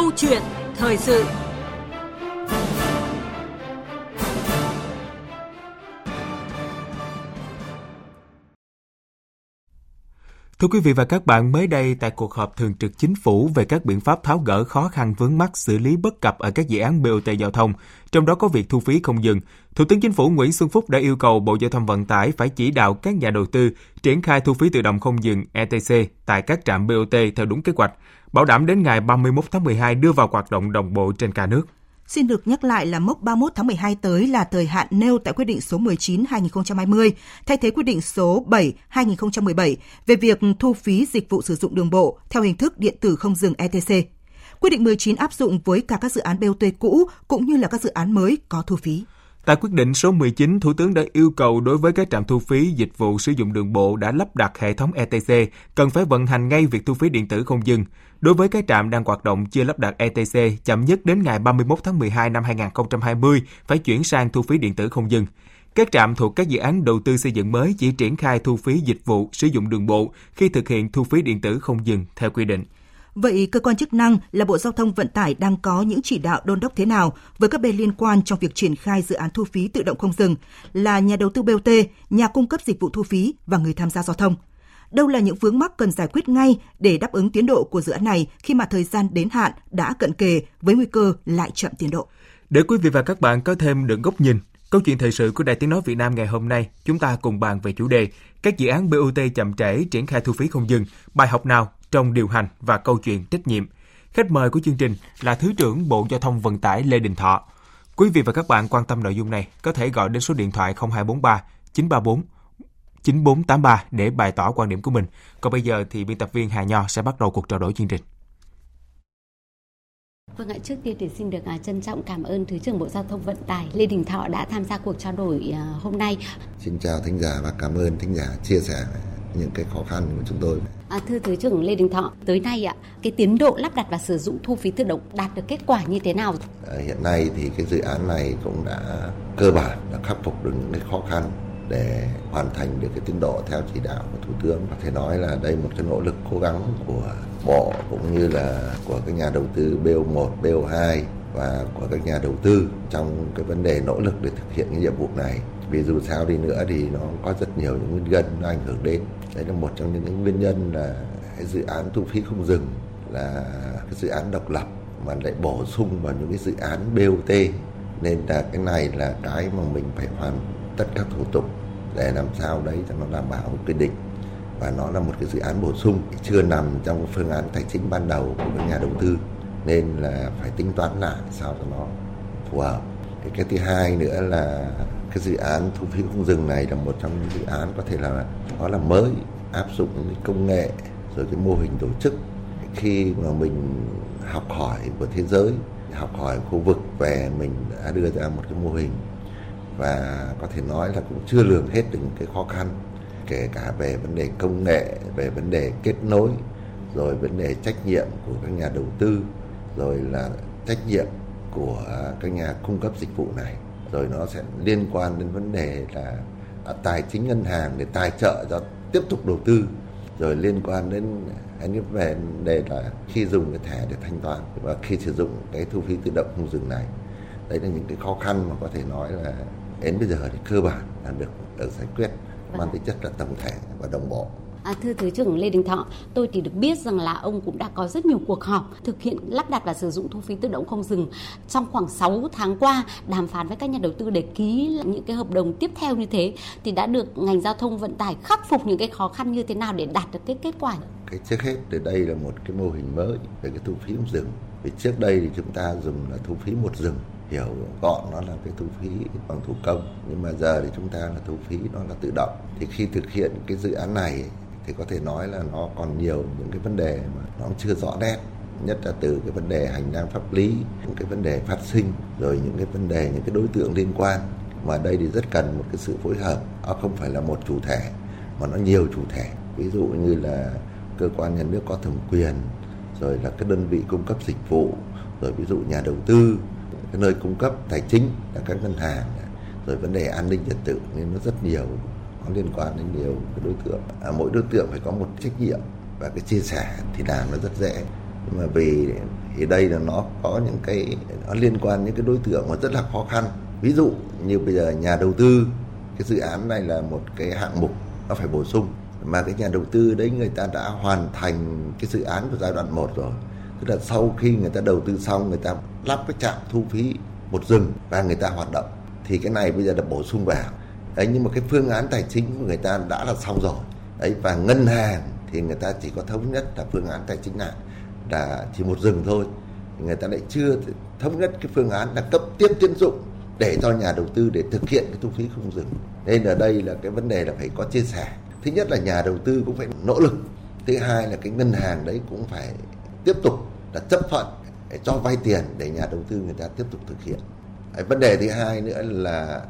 Câu chuyện thời sự. Thưa quý vị và các bạn, mới đây tại cuộc họp thường trực chính phủ về các biện pháp tháo gỡ khó khăn vướng mắt xử lý bất cập ở các dự án BOT giao thông, trong đó có việc thu phí không dừng, Thủ tướng Chính phủ Nguyễn Xuân Phúc đã yêu cầu Bộ Giao thông Vận tải phải chỉ đạo các nhà đầu tư triển khai thu phí tự động không dừng ETC tại các trạm BOT theo đúng kế hoạch, bảo đảm đến ngày 31 tháng 12 đưa vào hoạt động đồng bộ trên cả nước. Xin được nhắc lại là mốc 31 tháng 12 tới là thời hạn nêu tại quyết định số 19-2020, thay thế quyết định số 7-2017 về việc thu phí dịch vụ sử dụng đường bộ theo hình thức điện tử không dừng ETC. Quyết định 19 áp dụng với cả các dự án BOT cũ cũng như là các dự án mới có thu phí. Tại quyết định số 19, Thủ tướng đã yêu cầu đối với các trạm thu phí dịch vụ sử dụng đường bộ đã lắp đặt hệ thống ETC cần phải vận hành ngay việc thu phí điện tử không dừng. Đối với các trạm đang hoạt động chưa lắp đặt ETC, chậm nhất đến ngày 31 tháng 12 năm 2020 phải chuyển sang thu phí điện tử không dừng. Các trạm thuộc các dự án đầu tư xây dựng mới chỉ triển khai thu phí dịch vụ sử dụng đường bộ khi thực hiện thu phí điện tử không dừng theo quy định. Vậy cơ quan chức năng là Bộ Giao thông Vận tải đang có những chỉ đạo đôn đốc thế nào với các bên liên quan trong việc triển khai dự án thu phí tự động không dừng là nhà đầu tư BOT, nhà cung cấp dịch vụ thu phí và người tham gia giao thông? Đâu là những vướng mắc cần giải quyết ngay để đáp ứng tiến độ của dự án này khi mà thời gian đến hạn đã cận kề với nguy cơ lại chậm tiến độ? Để quý vị và các bạn có thêm được góc nhìn, câu chuyện thời sự của Đài Tiếng Nói Việt Nam ngày hôm nay, chúng ta cùng bàn về chủ đề các dự án BOT chậm trễ triển khai thu phí không dừng, bài học nào trong điều hành và câu chuyện trách nhiệm. Khách mời của chương trình là Thứ trưởng Bộ Giao thông Vận tải Lê Đình Thọ. Quý vị và các bạn quan tâm nội dung này có thể gọi đến số điện thoại 0243 934 9483 để bày tỏ quan điểm của mình. Còn bây giờ thì biên tập viên Hà Nho sẽ bắt đầu cuộc trao đổi chương trình. Vâng ạ, trước tiên thì xin được à, trân trọng cảm ơn Thứ trưởng Bộ Giao thông Vận tải Lê Đình Thọ đã tham gia cuộc trao đổi à, hôm nay. Xin chào thính giả và cảm ơn thính giả chia sẻ những cái khó khăn của chúng tôi. À, thưa Thứ trưởng Lê Đình Thọ, tới nay ạ, cái tiến độ lắp đặt và sử dụng thu phí tự động đạt được kết quả như thế nào? À, hiện nay thì cái dự án này cũng đã cơ bản đã khắc phục được những cái khó khăn để hoàn thành được cái tiến độ theo chỉ đạo của thủ tướng có thể nói là đây một cái nỗ lực cố gắng của bộ cũng như là của các nhà đầu tư BO1, BO2 và của các nhà đầu tư trong cái vấn đề nỗ lực để thực hiện cái nhiệm vụ này vì dù sao đi nữa thì nó có rất nhiều những nguyên nhân nó ảnh hưởng đến đấy là một trong những nguyên nhân là cái dự án thu phí không dừng là cái dự án độc lập mà lại bổ sung vào những cái dự án BOT nên là cái này là cái mà mình phải hoàn tất các thủ tục để làm sao đấy cho nó đảm bảo quy định. Và nó là một cái dự án bổ sung chưa nằm trong phương án tài chính ban đầu của các nhà đầu tư. Nên là phải tính toán lại sao cho nó phù hợp. Cái, cái thứ hai nữa là cái dự án thu phí không dừng này là một trong những dự án có thể là, nó là mới, áp dụng cái công nghệ rồi cái mô hình tổ chức. Khi mà mình học hỏi của thế giới, học hỏi khu vực về mình đã đưa ra một cái mô hình và có thể nói là cũng chưa lường hết được những cái khó khăn, kể cả về vấn đề công nghệ, về vấn đề kết nối, rồi vấn đề trách nhiệm của các nhà đầu tư, rồi là trách nhiệm của các nhà cung cấp dịch vụ này rồi nó sẽ liên quan đến vấn đề là tài chính ngân hàng để tài trợ cho tiếp tục đầu tư. Rồi liên quan đến những về vấn đề là khi dùng cái thẻ để thanh toán và khi sử dụng cái thu phí tự động không dừng này đấy là những cái khó khăn mà có thể nói là đến bây giờ thì cơ bản là được được giải quyết. Mang tính chất là tổng thể và đồng bộ À, thưa Thứ trưởng Lê Đình Thọ, tôi thì được biết rằng là ông cũng đã có rất nhiều cuộc họp thực hiện lắp đặt và sử dụng thu phí tự động không dừng. Trong khoảng 6 tháng qua, đàm phán với các nhà đầu tư để ký những cái hợp đồng tiếp theo như thế thì đã được ngành giao thông vận tải khắc phục những cái khó khăn như thế nào để đạt được cái kết quả? Cái trước hết thì đây là một cái mô hình mới về cái thu phí không dừng. Vì trước đây thì chúng ta dùng là thu phí một dừng hiểu gọn nó là cái thu phí bằng thủ công nhưng mà giờ thì chúng ta là thu phí nó là tự động thì khi thực hiện cái dự án này thì có thể nói là nó còn nhiều những cái vấn đề mà nó chưa rõ nét. Nhất là từ cái vấn đề hành lang pháp lý, những cái vấn đề phát sinh, rồi những cái vấn đề, những cái đối tượng liên quan. Mà đây thì rất cần một cái sự phối hợp nó không phải là một chủ thể, mà nó nhiều chủ thể. Ví dụ như là cơ quan nhà nước có thẩm quyền, rồi là cái đơn vị cung cấp dịch vụ, rồi ví dụ nhà đầu tư, cái nơi cung cấp tài chính là các ngân hàng, rồi vấn đề an ninh trật tự, nên nó rất nhiều có liên quan đến nhiều cái đối tượng à, mỗi đối tượng phải có một trách nhiệm và cái chia sẻ thì làm nó rất dễ. Nhưng mà vì thì đây là nó có những cái nó liên quan những cái đối tượng mà rất là khó khăn. Ví dụ như bây giờ nhà đầu tư cái dự án này là một cái hạng mục nó phải bổ sung. Mà cái nhà đầu tư đấy người ta đã hoàn thành cái dự án của giai đoạn 1 rồi. Tức là sau khi người ta đầu tư xong người ta lắp cái trạm thu phí một rừng và người ta hoạt động. Thì cái này bây giờ là bổ sung vào ấy nhưng mà cái phương án tài chính của người ta đã là xong rồi. Ấy và ngân hàng thì người ta chỉ có thống nhất là phương án tài chính nào là chỉ một rừng thôi. Người ta lại chưa thống nhất cái phương án là cấp tiếp tín dụng để cho nhà đầu tư để thực hiện cái thu phí không dừng. Nên ở đây là cái vấn đề là phải có chia sẻ. Thứ nhất là nhà đầu tư cũng phải nỗ lực. Thứ hai là cái ngân hàng đấy cũng phải tiếp tục là chấp thuận để cho vay tiền để nhà đầu tư người ta tiếp tục thực hiện. Vấn đề thứ hai nữa là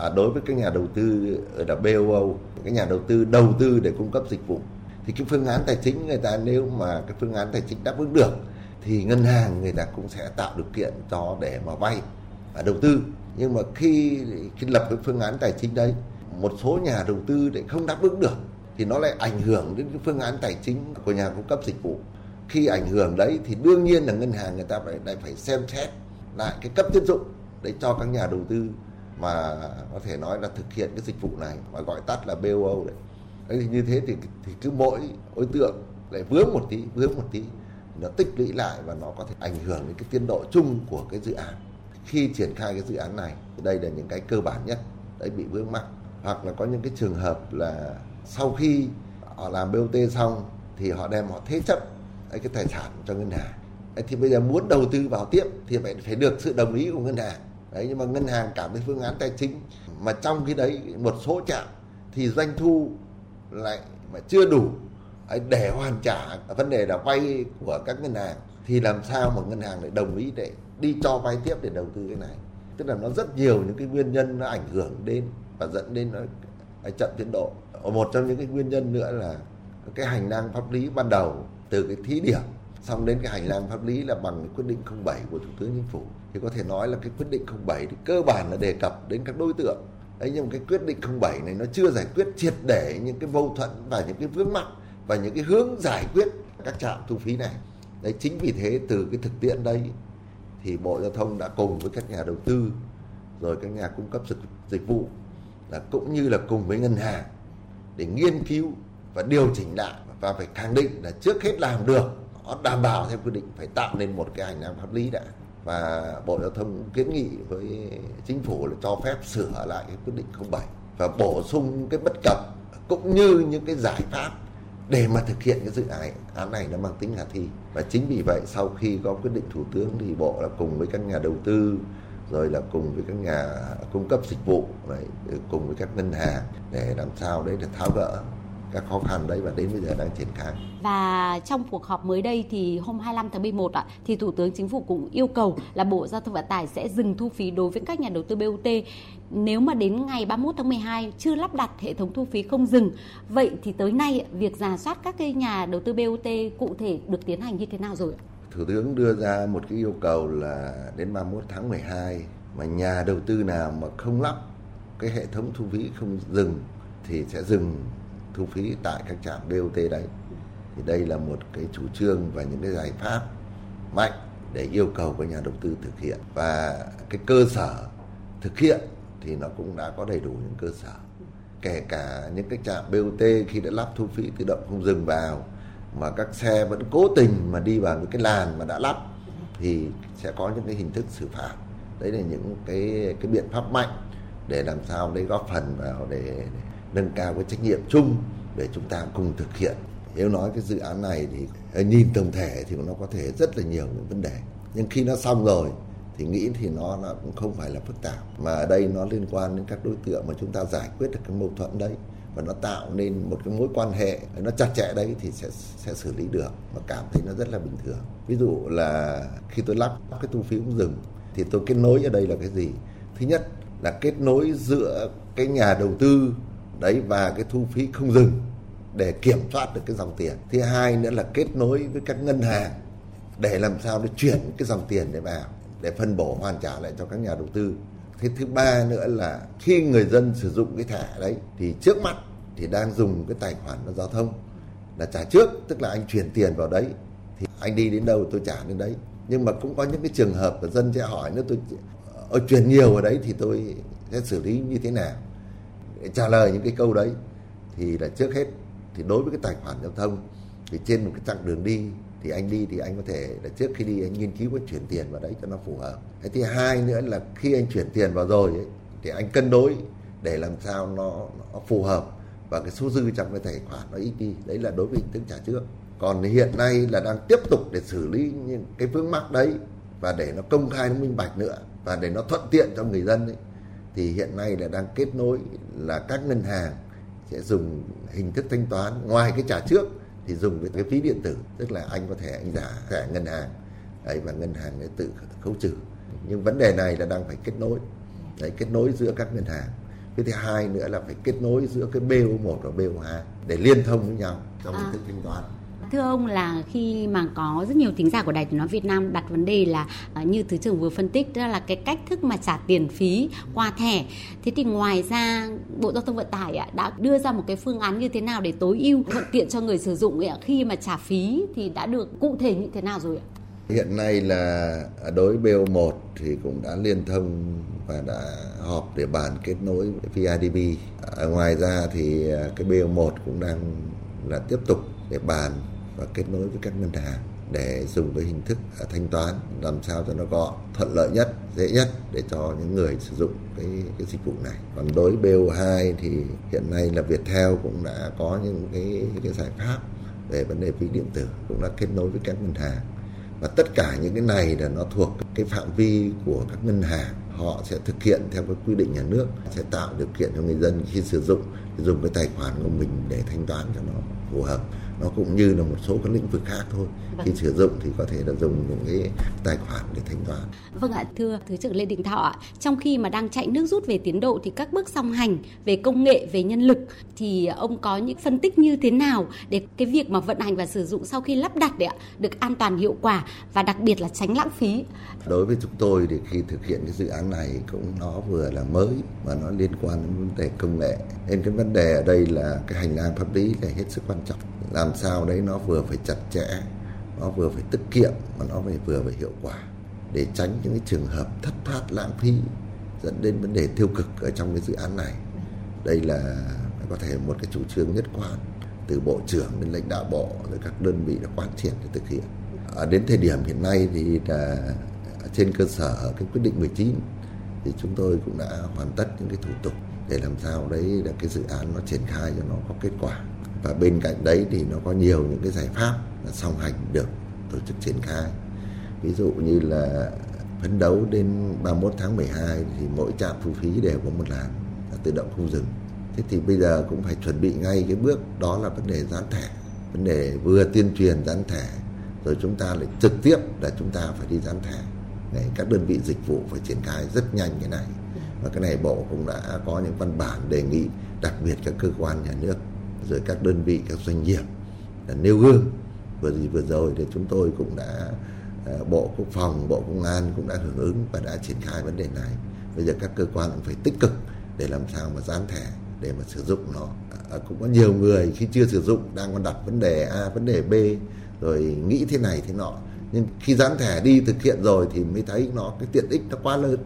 à, đối với các nhà đầu tư ở là BOO cái nhà đầu tư đầu tư để cung cấp dịch vụ thì cái phương án tài chính người ta nếu mà cái phương án tài chính đáp ứng được thì ngân hàng người ta cũng sẽ tạo điều kiện cho để mà vay và đầu tư. Nhưng mà khi khi lập cái phương án tài chính đấy một số nhà đầu tư để không đáp ứng được thì nó lại ảnh hưởng đến cái phương án tài chính của nhà cung cấp dịch vụ. Khi ảnh hưởng đấy thì đương nhiên là ngân hàng người ta phải lại phải xem xét lại cái cấp tín dụng để cho các nhà đầu tư mà có thể nói là thực hiện cái dịch vụ này mà gọi tắt là BOO đấy. đấy, thì như thế thì thì cứ mỗi đối tượng lại vướng một tí, vướng một tí, nó tích lũy lại và nó có thể ảnh hưởng đến cái tiến độ chung của cái dự án. Khi triển khai cái dự án này, đây là những cái cơ bản nhất, đấy, bị vướng mắc. Hoặc là có những cái trường hợp là sau khi họ làm BOT xong thì họ đem, họ thế chấp cái tài sản cho ngân hàng. Thì bây giờ muốn đầu tư vào tiếp thì phải phải được sự đồng ý của ngân hàng đấy, nhưng mà ngân hàng cảm thấy phương án tài chính. Mà trong khi đấy, một số trạm thì doanh thu lại mà chưa đủ. Để hoàn trả vấn đề là vay của các ngân hàng, thì làm sao mà ngân hàng lại đồng ý để đi cho vay tiếp để đầu tư cái này? Tức là nó rất nhiều những cái nguyên nhân nó ảnh hưởng đến và dẫn đến nó chậm tiến độ. Một trong những cái nguyên nhân nữa là cái hành lang pháp lý ban đầu từ cái thí điểm xong đến cái hành lang pháp lý là bằng cái quyết định 07 của thủ tướng chính phủ. Thì có thể nói là cái quyết định 07 thì cơ bản là đề cập đến các đối tượng. Ấy nhưng mà cái quyết định 07 này nó chưa giải quyết triệt để những cái mâu thuẫn và những cái vướng mắc và những cái hướng giải quyết các trạm thu phí này. Đấy chính vì thế từ cái thực tiễn đây thì bộ giao thông đã cùng với các nhà đầu tư rồi các nhà cung cấp dịch, dịch vụ là cũng như là cùng với ngân hàng để nghiên cứu và điều chỉnh lại và phải khẳng định là trước hết làm được nó đảm bảo theo quy định phải tạo nên một cái hành lang pháp lý đã. Và bộ giao thông cũng kiến nghị với chính phủ là cho phép sửa lại cái quyết định 07 và bổ sung cái bất cập cũng như những cái giải pháp để mà thực hiện cái dự án này nó mang tính khả thi. Và chính vì vậy sau khi có quyết định thủ tướng thì bộ là cùng với các nhà đầu tư rồi là cùng với các nhà cung cấp dịch vụ đấy, cùng với các ngân hàng để làm sao đấy để tháo gỡ các khó khăn đấy và đến bây giờ đang triển khai. Và trong cuộc họp mới đây thì hôm 25 tháng 11 ạ thì Thủ tướng Chính phủ cũng yêu cầu là Bộ Giao thông Vận tải sẽ dừng thu phí đối với các nhà đầu tư BOT nếu mà đến ngày 31 tháng 12 chưa lắp đặt hệ thống thu phí không dừng. Vậy thì tới nay việc giả soát các cái nhà đầu tư BOT cụ thể được tiến hành như thế nào rồi? Thủ tướng đưa ra một cái yêu cầu là đến 31 tháng 12 mà nhà đầu tư nào mà không lắp cái hệ thống thu phí không dừng thì sẽ dừng thu phí tại các trạm BOT đấy. Thì đây là một cái chủ trương và những cái giải pháp mạnh để yêu cầu các nhà đầu tư thực hiện. Và cái cơ sở thực hiện thì nó cũng đã có đầy đủ những cơ sở. Kể cả những cái trạm BOT khi đã lắp thu phí tự động không dừng vào mà các xe vẫn cố tình mà đi vào những cái làn mà đã lắp thì sẽ có những cái hình thức xử phạt. Đấy là những cái cái biện pháp mạnh để làm sao đấy góp phần vào để, để nâng cao cái trách nhiệm chung để chúng ta cùng thực hiện. Nếu nói cái dự án này thì ờ, nhìn tổng thể thì nó có thể rất là nhiều những vấn đề. Nhưng khi nó xong rồi thì nghĩ thì nó, là cũng không phải là phức tạp. Mà ở đây nó liên quan đến các đối tượng mà chúng ta giải quyết được cái mâu thuẫn đấy và nó tạo nên một cái mối quan hệ nó chặt chẽ đấy thì sẽ sẽ xử lý được và cảm thấy nó rất là bình thường. Ví dụ là khi tôi lắp cái thu phí cũng dừng thì tôi kết nối ở đây là cái gì? Thứ nhất là kết nối giữa cái nhà đầu tư đấy, và cái thu phí không dừng để kiểm soát được cái dòng tiền. Thứ hai nữa là kết nối với các ngân hàng để làm sao để chuyển cái dòng tiền để vào, để phân bổ hoàn trả lại cho các nhà đầu tư. Thế thứ ba nữa là khi người dân sử dụng cái thẻ đấy thì trước mắt thì đang dùng cái tài khoản giao thông là trả trước, tức là anh chuyển tiền vào đấy thì anh đi đến đâu tôi trả đến đấy. Nhưng mà cũng có những cái trường hợp mà dân sẽ hỏi nếu tôi ở chuyển nhiều ở đấy thì tôi sẽ xử lý như thế nào? Để trả lời những cái câu đấy thì là trước hết thì đối với cái tài khoản giao thông thì trên một cái chặng đường đi thì anh đi thì anh có thể là trước khi đi anh nghiên cứu có chuyển tiền vào đấy cho nó phù hợp. Cái thứ hai nữa là khi anh chuyển tiền vào rồi ấy, thì anh cân đối để làm sao nó, nó phù hợp và cái số dư trong cái tài khoản nó ít đi. Đấy là đối với hình thức trả trước. Còn hiện nay là đang tiếp tục để xử lý những cái vướng mắc đấy và để nó công khai nó minh bạch nữa và để nó thuận tiện cho người dân ấy, thì hiện nay là đang kết nối là các ngân hàng sẽ dùng hình thức thanh toán. Ngoài cái trả trước thì dùng cái, cái phí điện tử tức là anh có thể anh giả thẻ ngân hàng. Đấy và ngân hàng để tự khấu trừ. Nhưng vấn đề này là đang phải kết nối. Đấy kết nối giữa các ngân hàng. Cái thứ hai nữa là phải kết nối giữa cái BO1 và BO2 để liên thông với nhau trong hình thức thanh toán thưa ông là khi mà có rất nhiều thính giả của đài tiếng nói Việt Nam đặt vấn đề là ờ, như thứ trưởng vừa phân tích đó là cái cách thức mà trả tiền phí qua thẻ thế thì ngoài ra Bộ Giao thông Vận tải đã đưa ra một cái phương án như thế nào để tối ưu thuận tiện cho người sử dụng khi mà trả phí thì đã được cụ thể như thế nào rồi ạ? Hiện nay là đối BO1 thì cũng đã liên thông và đã họp để bàn kết nối với VIDB. À, ngoài ra thì ờ, cái BO1 cũng đang là tiếp tục để bàn và kết nối với các ngân hàng để dùng cái hình thức thanh toán, làm sao cho nó gọn thuận lợi nhất, dễ nhất để cho những người sử dụng cái cái dịch vụ này. Còn đối với BO2 thì hiện nay là Viettel cũng đã có những cái cái giải pháp về vấn đề phí điện tử, cũng đã kết nối với các ngân hàng. Và tất cả những cái này là nó thuộc cái phạm vi của các ngân hàng. Họ sẽ thực hiện theo cái quy định nhà nước, sẽ tạo điều kiện cho người dân khi sử dụng, dùng cái tài khoản của mình để thanh toán cho nó phù hợp nó cũng như là một số các lĩnh vực khác thôi. Vâng. khi sử dụng thì có thể là dùng những cái tài khoản để thanh toán. Vâng ạ thưa thứ trưởng lê đình thọ ạ. Trong khi mà đang chạy nước rút về tiến độ thì các bước song hành về công nghệ về nhân lực thì ông có những phân tích như thế nào để cái việc mà vận hành và sử dụng sau khi lắp đặt đấy ạ được an toàn hiệu quả và đặc biệt là tránh lãng phí? Đối với chúng tôi thì khi thực hiện cái dự án này cũng nó vừa là mới và nó liên quan đến vấn đề công nghệ. Nên cái vấn đề ở đây là cái hành lang pháp lý là hết sức quan trọng làm sao đấy nó vừa phải chặt chẽ nó vừa phải tiết kiệm mà nó phải vừa phải hiệu quả để tránh những cái trường hợp thất thoát lãng phí dẫn đến vấn đề tiêu cực ở trong cái dự án này. Đây là có thể một cái chủ trương nhất quán từ bộ trưởng đến lãnh đạo bộ rồi các đơn vị đã quán triệt để thực hiện. À, đến thời điểm hiện nay thì là trên cơ sở cái quyết định 19 thì chúng tôi cũng đã hoàn tất những cái thủ tục để làm sao đấy là cái dự án nó triển khai cho nó có kết quả và bên cạnh đấy thì nó có nhiều những cái giải pháp là song hành được tổ chức triển khai. Ví dụ như là phấn đấu đến 31 tháng 12 thì mỗi trạm thu phí đều có một làn tự động không dừng. Thế thì bây giờ cũng phải chuẩn bị ngay cái bước đó là vấn đề dán thẻ vấn đề vừa tuyên truyền dán thẻ rồi chúng ta lại trực tiếp là chúng ta phải đi dán thẻ. Đấy, các đơn vị dịch vụ phải triển khai rất nhanh cái này. Và cái này bộ cũng đã có những văn bản đề nghị đặc biệt các cơ quan nhà nước rồi các đơn vị các doanh nghiệp nêu gương. Vừa gì vừa rồi thì chúng tôi cũng đã à, bộ quốc phòng bộ công an cũng đã hưởng ứng và đã triển khai vấn đề này. Bây giờ các cơ quan cũng phải tích cực để làm sao mà dán thẻ để mà sử dụng nó. À, cũng có nhiều người khi chưa sử dụng đang còn đặt vấn đề a vấn đề b rồi nghĩ thế này thế nọ. Nhưng khi dán thẻ đi thực hiện rồi thì mới thấy nó cái tiện ích nó quá lớn.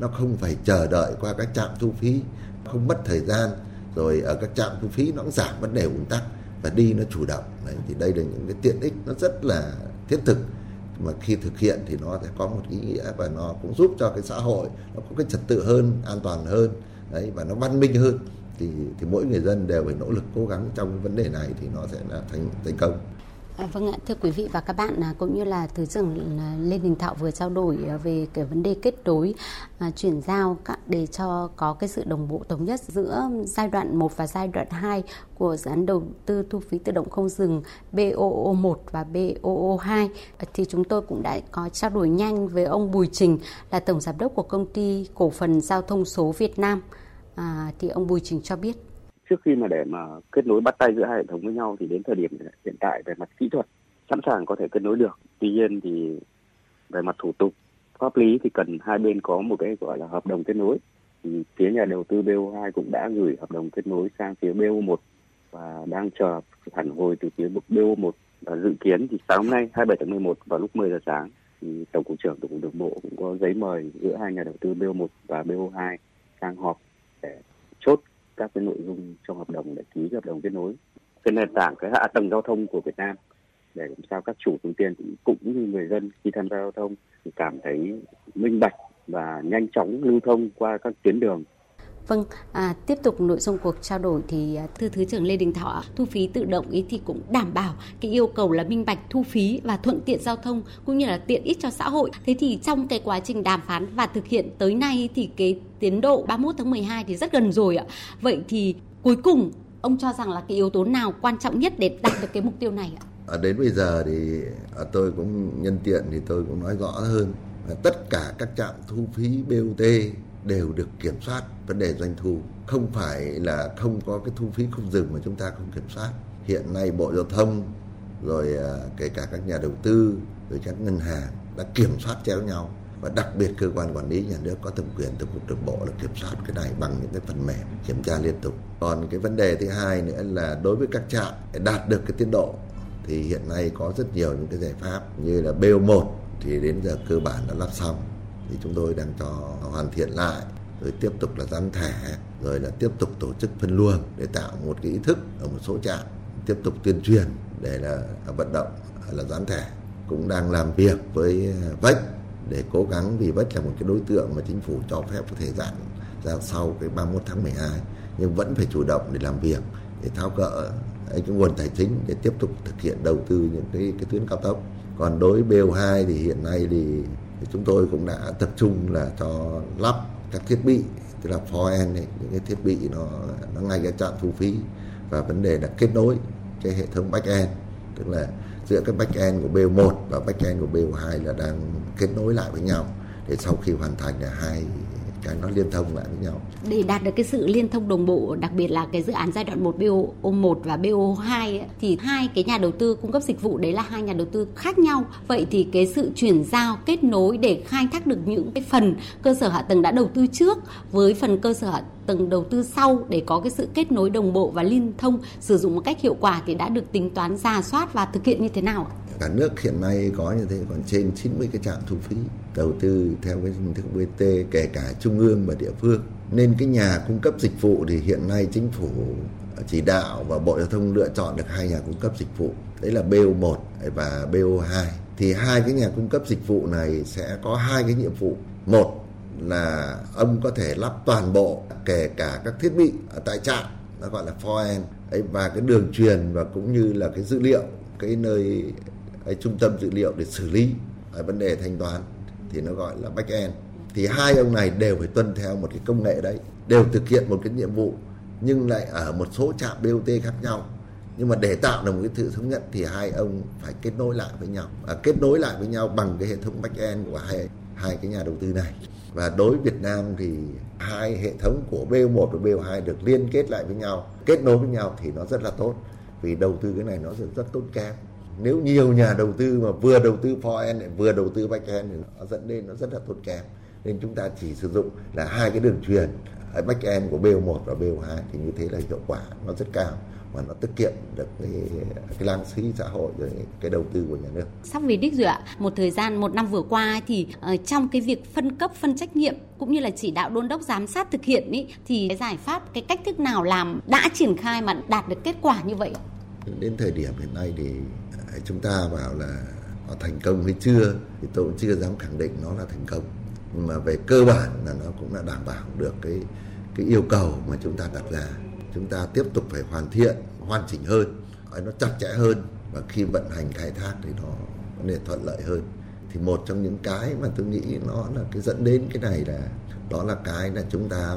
Nó không phải chờ đợi qua các trạm thu phí không mất thời gian rồi ở các trạm thu phí nó cũng giảm vấn đề ùn tắc và đi nó chủ động. Đấy, thì đây là những cái tiện ích nó rất là thiết thực. Mà khi thực hiện thì nó sẽ có một ý nghĩa và nó cũng giúp cho cái xã hội nó có cái trật tự hơn an toàn hơn đấy và nó văn minh hơn. Thì thì mỗi người dân đều phải nỗ lực cố gắng trong cái vấn đề này thì nó sẽ là thành thành công. À, vâng ạ, thưa quý vị và các bạn, à, cũng như là Thứ trưởng à, Lê Đình Thọ vừa trao đổi à, về cái vấn đề kết nối à, chuyển giao để cho có cái sự đồng bộ thống nhất giữa giai đoạn 1 và giai đoạn 2 của dự án đầu tư thu phí tự động không dừng BOO1 và BOO2 thì chúng tôi cũng đã có trao đổi nhanh với ông Bùi Trình là tổng giám đốc của công ty cổ phần giao thông số Việt Nam. À, thì ông Bùi Trình cho biết trước khi mà để mà kết nối bắt tay giữa hai hệ thống với nhau thì đến thời điểm hiện tại về mặt kỹ thuật, sẵn sàng có thể kết nối được. Tuy nhiên thì về mặt thủ tục, pháp lý thì cần hai bên có một cái, gọi là, hợp đồng kết nối. Thì phía nhà đầu tư BO2 cũng đã gửi hợp đồng kết nối sang phía BO1 và đang chờ phản hồi từ phía BO1 và dự kiến thì sáng hôm nay 27 tháng 11 vào lúc 10 giờ sáng, thì tổng cục trưởng tổng cục đường bộ cũng có giấy mời giữa hai nhà đầu tư BO1 và BO2 sang họp để chốt các cái nội dung trong hợp đồng để ký, hợp đồng kết nối. Trên nền tảng, cái hạ tầng giao thông của Việt Nam để làm sao các chủ phương tiện cũng như người dân khi tham gia giao thông thì cảm thấy minh bạch và nhanh chóng lưu thông qua các tuyến đường. Vâng, à, tiếp tục nội dung cuộc trao đổi thì à, thưa thứ trưởng Lê Đình Thọ, thu phí tự động ý thì cũng đảm bảo cái yêu cầu là minh bạch thu phí và thuận tiện giao thông cũng như là tiện ích cho xã hội. Thế thì trong cái quá trình đàm phán và thực hiện tới nay thì cái tiến độ 31 tháng 12 thì rất gần rồi ạ. Vậy thì cuối cùng ông cho rằng là cái yếu tố nào quan trọng nhất để đạt được cái mục tiêu này ạ? À, đến bây giờ thì à, tôi cũng nhân tiện thì tôi cũng nói rõ hơn tất cả các trạm thu phí BOT đều được kiểm soát. Vấn đề doanh thu không phải là không có cái thu phí không dừng mà chúng ta không kiểm soát. Hiện nay bộ giao thông, rồi à, kể cả các nhà đầu tư, rồi các ngân hàng đã kiểm soát chéo nhau. Và đặc biệt cơ quan quản lý nhà nước có thẩm quyền tổng cục đường bộ là kiểm soát cái này bằng những cái phần mềm kiểm tra liên tục. Còn cái vấn đề thứ hai nữa là đối với các trạm để đạt được cái tiến độ thì hiện nay có rất nhiều những cái giải pháp như là BO1 thì đến giờ cơ bản đã lắp xong thì chúng tôi đang cho hoàn thiện lại, rồi tiếp tục là dán thẻ, rồi là tiếp tục tổ chức phân luồng để tạo một cái ý thức ở một số trạm, tiếp tục tuyên truyền để là vận động là dán thẻ. Cũng đang làm việc với vách để cố gắng vì vách là một cái đối tượng mà chính phủ cho phép có thể giãn ra sau cái 31 tháng 12 nhưng vẫn phải chủ động để làm việc để tháo gỡ cái nguồn tài chính để tiếp tục thực hiện đầu tư những cái cái tuyến cao tốc. Còn đối BO2 thì hiện nay thì thì chúng tôi cũng đã tập trung là cho lắp các thiết bị tức là foreend ấy, những cái thiết bị nó nó ngay cái trạm thu phí. Và vấn đề là kết nối cái hệ thống Back End tức là giữa cái Back End của BO1 và Back End của BO2 là đang kết nối lại với nhau để sau khi hoàn thành là hai cái nó liên thông lại với nhau. Để đạt được cái sự liên thông đồng bộ, đặc biệt là cái dự án giai đoạn 1 BO1 và BO2 thì hai cái nhà đầu tư cung cấp dịch vụ đấy là hai nhà đầu tư khác nhau. Vậy thì cái sự chuyển giao kết nối để khai thác được những cái phần cơ sở hạ tầng đã đầu tư trước với phần cơ sở hạ tầng đầu tư sau để có cái sự kết nối đồng bộ và liên thông sử dụng một cách hiệu quả thì đã được tính toán ra soát và thực hiện như thế nào? Cả nước hiện nay có như thế còn trên 90 cái trạm thu phí đầu tư theo cái hình thức BT kể cả trung ương và địa phương. Nên cái nhà cung cấp dịch vụ thì hiện nay chính phủ chỉ đạo và Bộ Giao thông lựa chọn được hai nhà cung cấp dịch vụ. Đấy là BO1 và BO2. Thì hai cái nhà cung cấp dịch vụ này sẽ có hai cái nhiệm vụ. Một là ông có thể lắp toàn bộ, kể cả các thiết bị ở tại trạm, nó gọi là foreend và cái đường truyền và cũng như là cái dữ liệu, cái nơi, cái trung tâm dữ liệu để xử lý cái vấn đề thanh toán thì nó gọi là backend thì hai ông này đều phải tuân theo một cái công nghệ đấy đều thực hiện một cái nhiệm vụ nhưng lại ở một số trạm BOT khác nhau. Nhưng mà để tạo được một cái sự thống nhất thì hai ông phải kết nối lại với nhau à, kết nối lại với nhau bằng cái hệ thống backend của hai hai cái nhà đầu tư này. Và đối với Việt Nam thì hai hệ thống của BO1 và BO2 được liên kết lại với nhau kết nối với nhau thì nó rất là tốt. Vì đầu tư cái này nó rất rất tốn kém nếu nhiều nhà đầu tư mà vừa đầu tư foreend vừa đầu tư backend thì nó dẫn đến nó rất là tốn kém nên chúng ta chỉ sử dụng là hai cái đường truyền backend của BO1 và BO2 thì như thế là hiệu quả nó rất cao mà nó tiết kiệm được cái, cái lãng phí xã hội rồi cái đầu tư của nhà nước. Sắp về đích rồi ạ. Một thời gian một năm vừa qua thì uh, trong cái việc phân cấp phân trách nhiệm cũng như là chỉ đạo đôn đốc giám sát thực hiện ý, thì cái giải pháp cái cách thức nào làm đã triển khai mà đạt được kết quả như vậy? Đến thời điểm hiện nay thì chúng ta bảo là họ thành công hay chưa? Thì tôi cũng chưa dám khẳng định nó là thành công. Nhưng mà về cơ bản là nó cũng đã đảm bảo được cái cái yêu cầu mà chúng ta đặt ra. Chúng ta tiếp tục phải hoàn thiện, hoàn chỉnh hơn nó chặt chẽ hơn. Và khi vận hành, khai thác thì nó nên thuận lợi hơn. Thì một trong những cái mà tôi nghĩ nó là cái dẫn đến cái này là, đó là cái là chúng ta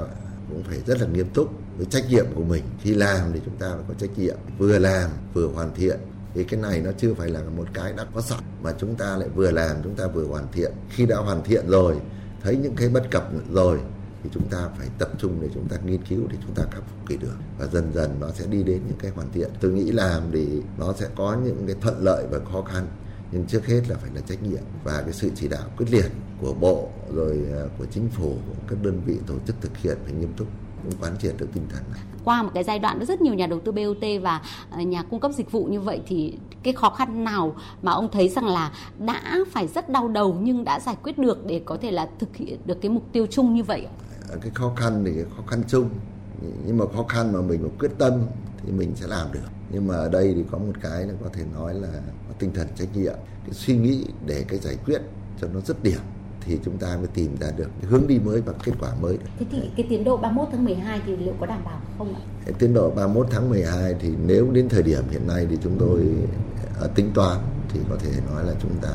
cũng phải rất là nghiêm túc với trách nhiệm của mình. Khi làm thì chúng ta phải có trách nhiệm, vừa làm, vừa hoàn thiện thì cái này nó chưa phải là một cái đã có sẵn, mà chúng ta lại vừa làm, chúng ta vừa hoàn thiện. Khi đã hoàn thiện rồi, thấy những cái bất cập rồi, thì chúng ta phải tập trung để chúng ta nghiên cứu, để chúng ta khắc phục kỳ được. Và dần dần nó sẽ đi đến những cái hoàn thiện. Tôi nghĩ làm thì nó sẽ có những cái thuận lợi và khó khăn, nhưng trước hết là phải là trách nhiệm. Và cái sự chỉ đạo quyết liệt của bộ, rồi à, của chính phủ, của các đơn vị tổ chức thực hiện phải nghiêm túc cũng quán triệt được tinh thần này. Qua một cái giai đoạn rất nhiều nhà đầu tư BOT và ờ, nhà cung cấp dịch vụ như vậy thì cái khó khăn nào mà ông thấy rằng là đã phải rất đau đầu nhưng đã giải quyết được để có thể là thực hiện được cái mục tiêu chung như vậy? Cái khó khăn thì khó khăn chung nhưng mà khó khăn mà mình có quyết tâm thì mình sẽ làm được nhưng mà ở đây thì có một cái là có thể nói là có tinh thần trách nhiệm cái suy nghĩ để cái giải quyết cho nó rất điểm thì chúng ta mới tìm ra được hướng đi mới và kết quả mới. Thế thì cái tiến độ 31 tháng 12 thì liệu có đảm bảo không ạ? Cái tiến độ 31 tháng 12 thì nếu đến thời điểm hiện nay thì chúng tôi ở tính toán thì có thể nói là chúng ta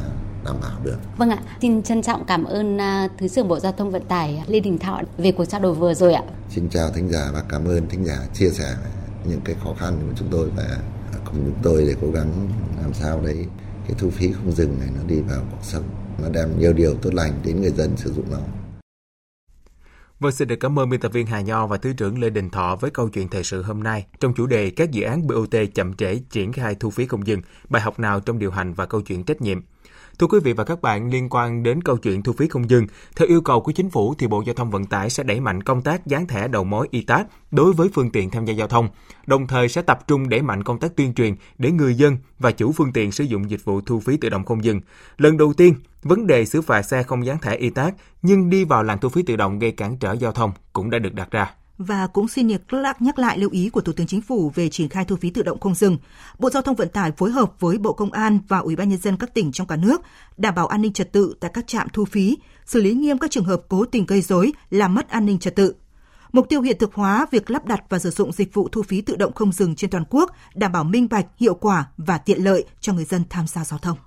đảm bảo được. Vâng ạ, xin trân trọng cảm ơn uh, Thứ trưởng Bộ Giao thông Vận tải Lê Đình Thọ về cuộc trao đổi vừa rồi ạ. Xin chào thính giả và cảm ơn thính giả chia sẻ những cái khó khăn của chúng tôi và cùng chúng tôi để cố gắng làm sao đấy cái thu phí không dừng này nó đi vào cuộc sống nó đem nhiều điều tốt lành đến người dân sử dụng nó. Vâng, xin được cảm ơn biên tập viên Hà Nho và Thứ trưởng Lê Đình Thọ với câu chuyện thời sự hôm nay trong chủ đề các dự án BOT chậm trễ triển khai thu phí không dừng, bài học nào trong điều hành và câu chuyện trách nhiệm. Thưa quý vị và các bạn, liên quan đến câu chuyện thu phí không dừng, theo yêu cầu của chính phủ thì Bộ Giao thông Vận tải sẽ đẩy mạnh công tác dán thẻ đầu mối y tác đối với phương tiện tham gia giao thông, đồng thời sẽ tập trung đẩy mạnh công tác tuyên truyền để người dân và chủ phương tiện sử dụng dịch vụ thu phí tự động không dừng. Lần đầu tiên, vấn đề xử phạt xe không dán thẻ y tác nhưng đi vào làn thu phí tự động gây cản trở giao thông cũng đã được đặt ra và cũng xin nhắc lại lưu ý của Thủ tướng Chính phủ về triển khai thu phí tự động không dừng. Bộ Giao thông Vận tải phối hợp với Bộ Công an và Ủy ban nhân dân các tỉnh trong cả nước đảm bảo an ninh trật tự tại các trạm thu phí, xử lý nghiêm các trường hợp cố tình gây rối, làm mất an ninh trật tự. Mục tiêu hiện thực hóa việc lắp đặt và sử dụng dịch vụ thu phí tự động không dừng trên toàn quốc, đảm bảo minh bạch, hiệu quả và tiện lợi cho người dân tham gia giao thông.